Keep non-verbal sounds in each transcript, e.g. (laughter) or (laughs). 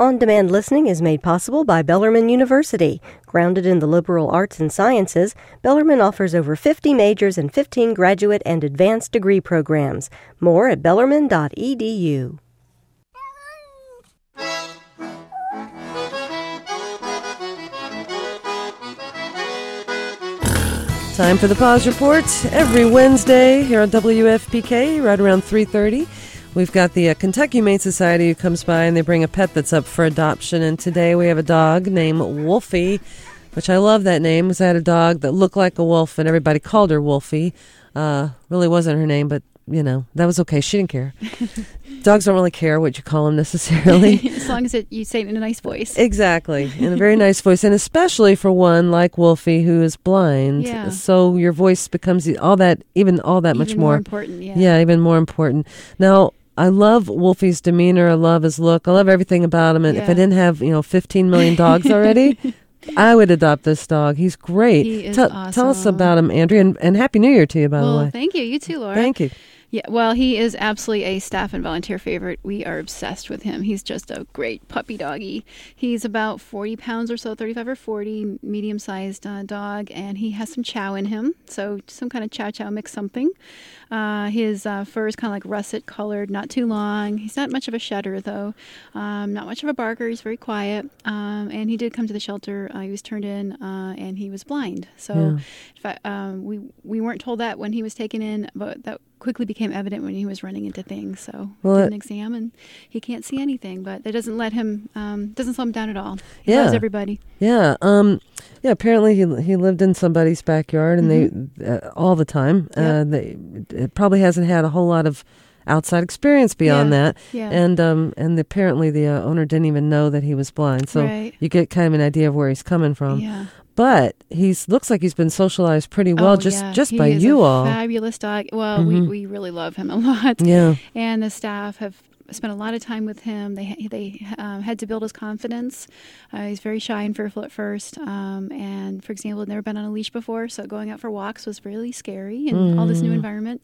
On demand listening is made possible by Bellarmine University. Grounded in the liberal arts and sciences, Bellarmine offers over 50 majors and 15 graduate and advanced degree programs. More at bellarmine.edu. Time for the Paws Report every Wednesday here on WFPK, right around 3:30. We've got the uh, Kentucky Humane Society who comes by and they bring a pet that's up for adoption. And today we have a dog named Wolfie, which I love that name. because I had a dog that looked like a wolf and everybody called her Wolfie? Uh, really wasn't her name, but you know that was okay. She didn't care. (laughs) Dogs don't really care what you call them necessarily, (laughs) as long as it, you say it in a nice voice. Exactly, in a very (laughs) nice voice, and especially for one like Wolfie who is blind. Yeah. So your voice becomes all that, even all that even much more more important. Yeah. yeah, even more important. Now, I love Wolfie's demeanor. I love his look. I love everything about him. And if I didn't have, you know, 15 million dogs already, (laughs) I would adopt this dog. He's great. He is tell, tell us about him, Andrea, and, and Happy New Year to you, by well, the way. thank you. You too, Laura. Thank you. Yeah, well, he is absolutely a staff and volunteer favorite. We are obsessed with him. He's just a great puppy doggy. He's about 40 pounds or so, 35 or 40, medium sized uh, dog, and he has some chow in him. So, some kind of chow chow mix something. Uh, his uh, fur is kind of like russet colored, not too long. He's not much of a shedder, though. Um, not much of a barker. He's very quiet. Um, and he did come to the shelter. Uh, he was turned in, uh, and he was blind. So, Yeah. in fact, um, we we weren't told that when he was taken in, but that quickly became evident when he was running into things. So Well, did an exam, and he can't see anything. But that doesn't let him um, doesn't slow him down at all. He Yeah. loves everybody. Yeah. Um. Yeah. Apparently, he he lived in somebody's backyard, and Mm-hmm. they uh, all the time. Uh, they it probably hasn't had a whole lot of outside experience beyond Yeah, that. yeah. And um and apparently the uh, owner didn't even know that he was blind. So Right. you get kind of an idea of where he's coming from. yeah. But he's looks like he's been socialized pretty well Oh, just yeah. just He by you a all. Fabulous dog. Well, we, Mhm. we really love him a lot. Yeah. and the staff have spent a lot of time with him. They they um, had to build his confidence. Uh, he's very shy and fearful at first, um, and for example, had never been on a leash before, so going out for walks was really scary in all this new environment.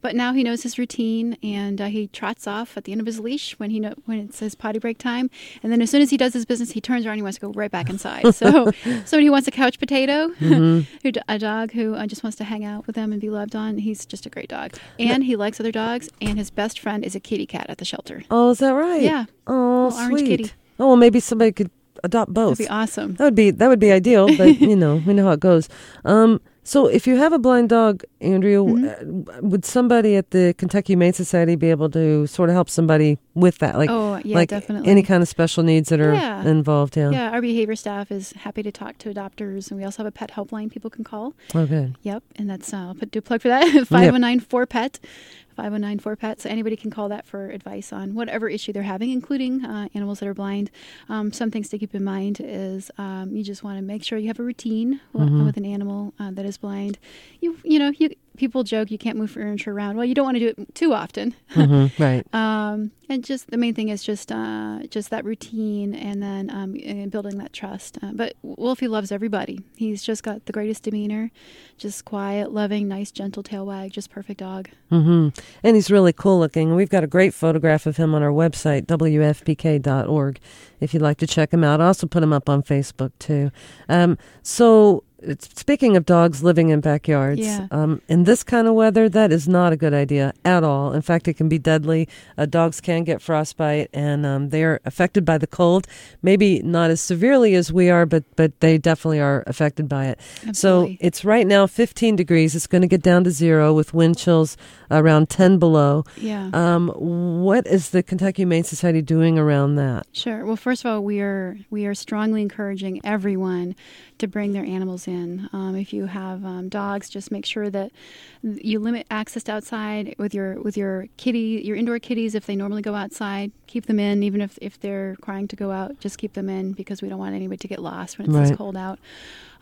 But now he knows his routine, and uh, he trots off at the end of his leash when he know, when it's his potty break time, and then as soon as he does his business, he turns around. and He wants to go right back inside. So (laughs) somebody who wants a couch potato, (laughs) d- a dog who uh, just wants to hang out with them and be loved on. He's just a great dog, and he likes other dogs. And his best friend is a kitty cat at the shelter. Oh, is that right? Yeah. Oh, Little orange sweet. kitty. Oh, well, maybe somebody could adopt both. That'd be awesome. That would be that would be ideal, but (laughs) you know we know how it goes. Um, so if you have a blind dog, Andrea, Mm-hmm. uh, would somebody at the Kentucky Humane Society be able to sort of help somebody with that, like Oh, yeah, like definitely. any kind of special needs that are Yeah. involved? Yeah. Yeah, our behavior staff is happy to talk to adopters, and we also have a pet helpline people can call. Okay. Yep, and that's uh, I'll put do a plug for that (laughs) 519 4 pet. 519 4 pet. So anybody can call that for advice on whatever issue they're having, including uh, animals that are blind. Um, some things to keep in mind is um, you just want to make sure you have a routine w- with an animal uh, that is blind. You you know you people joke you can't move furniture around. Well, you don't want to do it too often. (laughs) hmm Right. Um, and just the main thing is just uh, just that routine, and then um, and building that trust. Uh, but Wolfie loves everybody. He's just got the greatest demeanor, just quiet, loving, nice, gentle tail wag, just perfect dog. hmm And he's really cool looking. We've got a great photograph of him on our website, wfpk.org, if you'd like to check him out. I also put him up on Facebook, too. Um, so, it's, speaking of dogs living in backyards, Yeah. um, in this kind of weather, that is not a good idea at all. In fact, it can be deadly. Uh, dogs can get frostbite, and um, they are affected by the cold. Maybe not as severely as we are, but, but they definitely are affected by it. Absolutely. So, it's right now 15 degrees. It's going to get down to zero with wind chills around 10 below. Yeah. Um, what is the Kentucky Humane Society doing around that? Sure. Well, first of all, we are we are strongly encouraging everyone to bring their animals in. Um, if you have um, dogs, just make sure that you limit access to outside with your with your kitty, your indoor kitties. If they normally go outside, keep them in. Even if if they're crying to go out, just keep them in because we don't want anybody to get lost when it's Right. this cold out.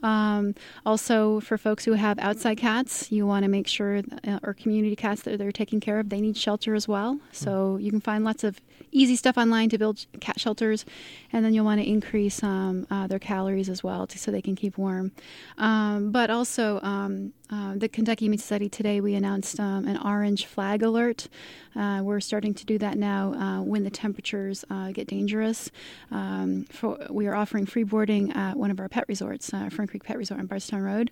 Um, also, for folks who have outside cats, you want to make sure, uh, or community cats that they're taking care of, they need shelter as well. So you can find lots of easy stuff online to build cat shelters, and then you'll want to increase um, uh, their calories as well to, so they can keep warm. Um, but also, um, uh, the Kentucky Humane Society today we announced um, an orange flag alert. Uh, we're starting to do that now uh, when the temperatures uh, get dangerous. Um, for, we are offering free boarding at one of our pet resorts, uh, Fern Creek Pet Resort on Bardstown Road.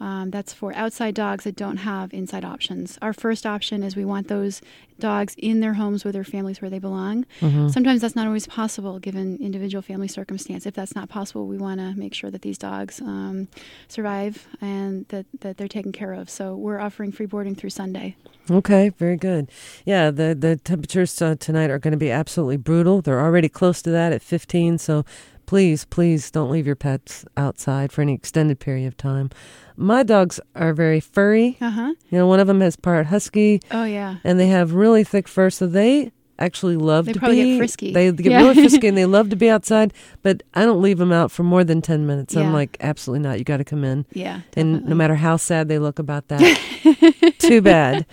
Um, that's for outside dogs that don't have inside options. Our first option is we want those dogs in their homes with their families where they belong. Mm-hmm. Sometimes that's not always possible given individual family circumstance. If that's not possible, we want to make sure that these dogs um, survive and that, that they're taken care of. So we're offering free boarding through Sunday. Okay, very good. Yeah, the the temperatures uh, tonight are going to be absolutely brutal. They're already close to that at 15, so please, please don't leave your pets outside for any extended period of time. My dogs are very furry. Uh-huh. You know, one of them has part husky. Oh yeah. And they have really thick fur, so they actually love they to probably be get frisky. They get Yeah. really frisky (laughs) and they love to be outside, but I don't leave them out for more than 10 minutes. I'm like, absolutely not. You got to come in. Yeah. And no matter how sad they look about that, (laughs) too bad.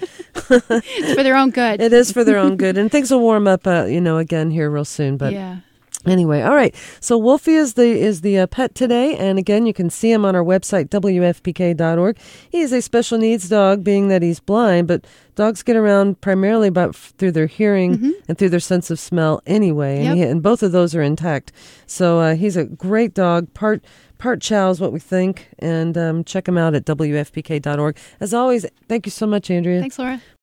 it's for their own good. It is for their own good, and things will warm up, uh, you know, again here real soon. But yeah. Anyway, all right. So Wolfie is the is the uh, pet today, and again, you can see him on our website wfpk.org. He is a special needs dog, being that he's blind, but dogs get around primarily by, through their hearing and through their sense of smell anyway, and, Yep. he, and both of those are intact. So uh, he's a great dog. Part part chow is what we think, and um, check him out at wfpk.org. As always, thank you so much, Andrea. Thanks, Laura.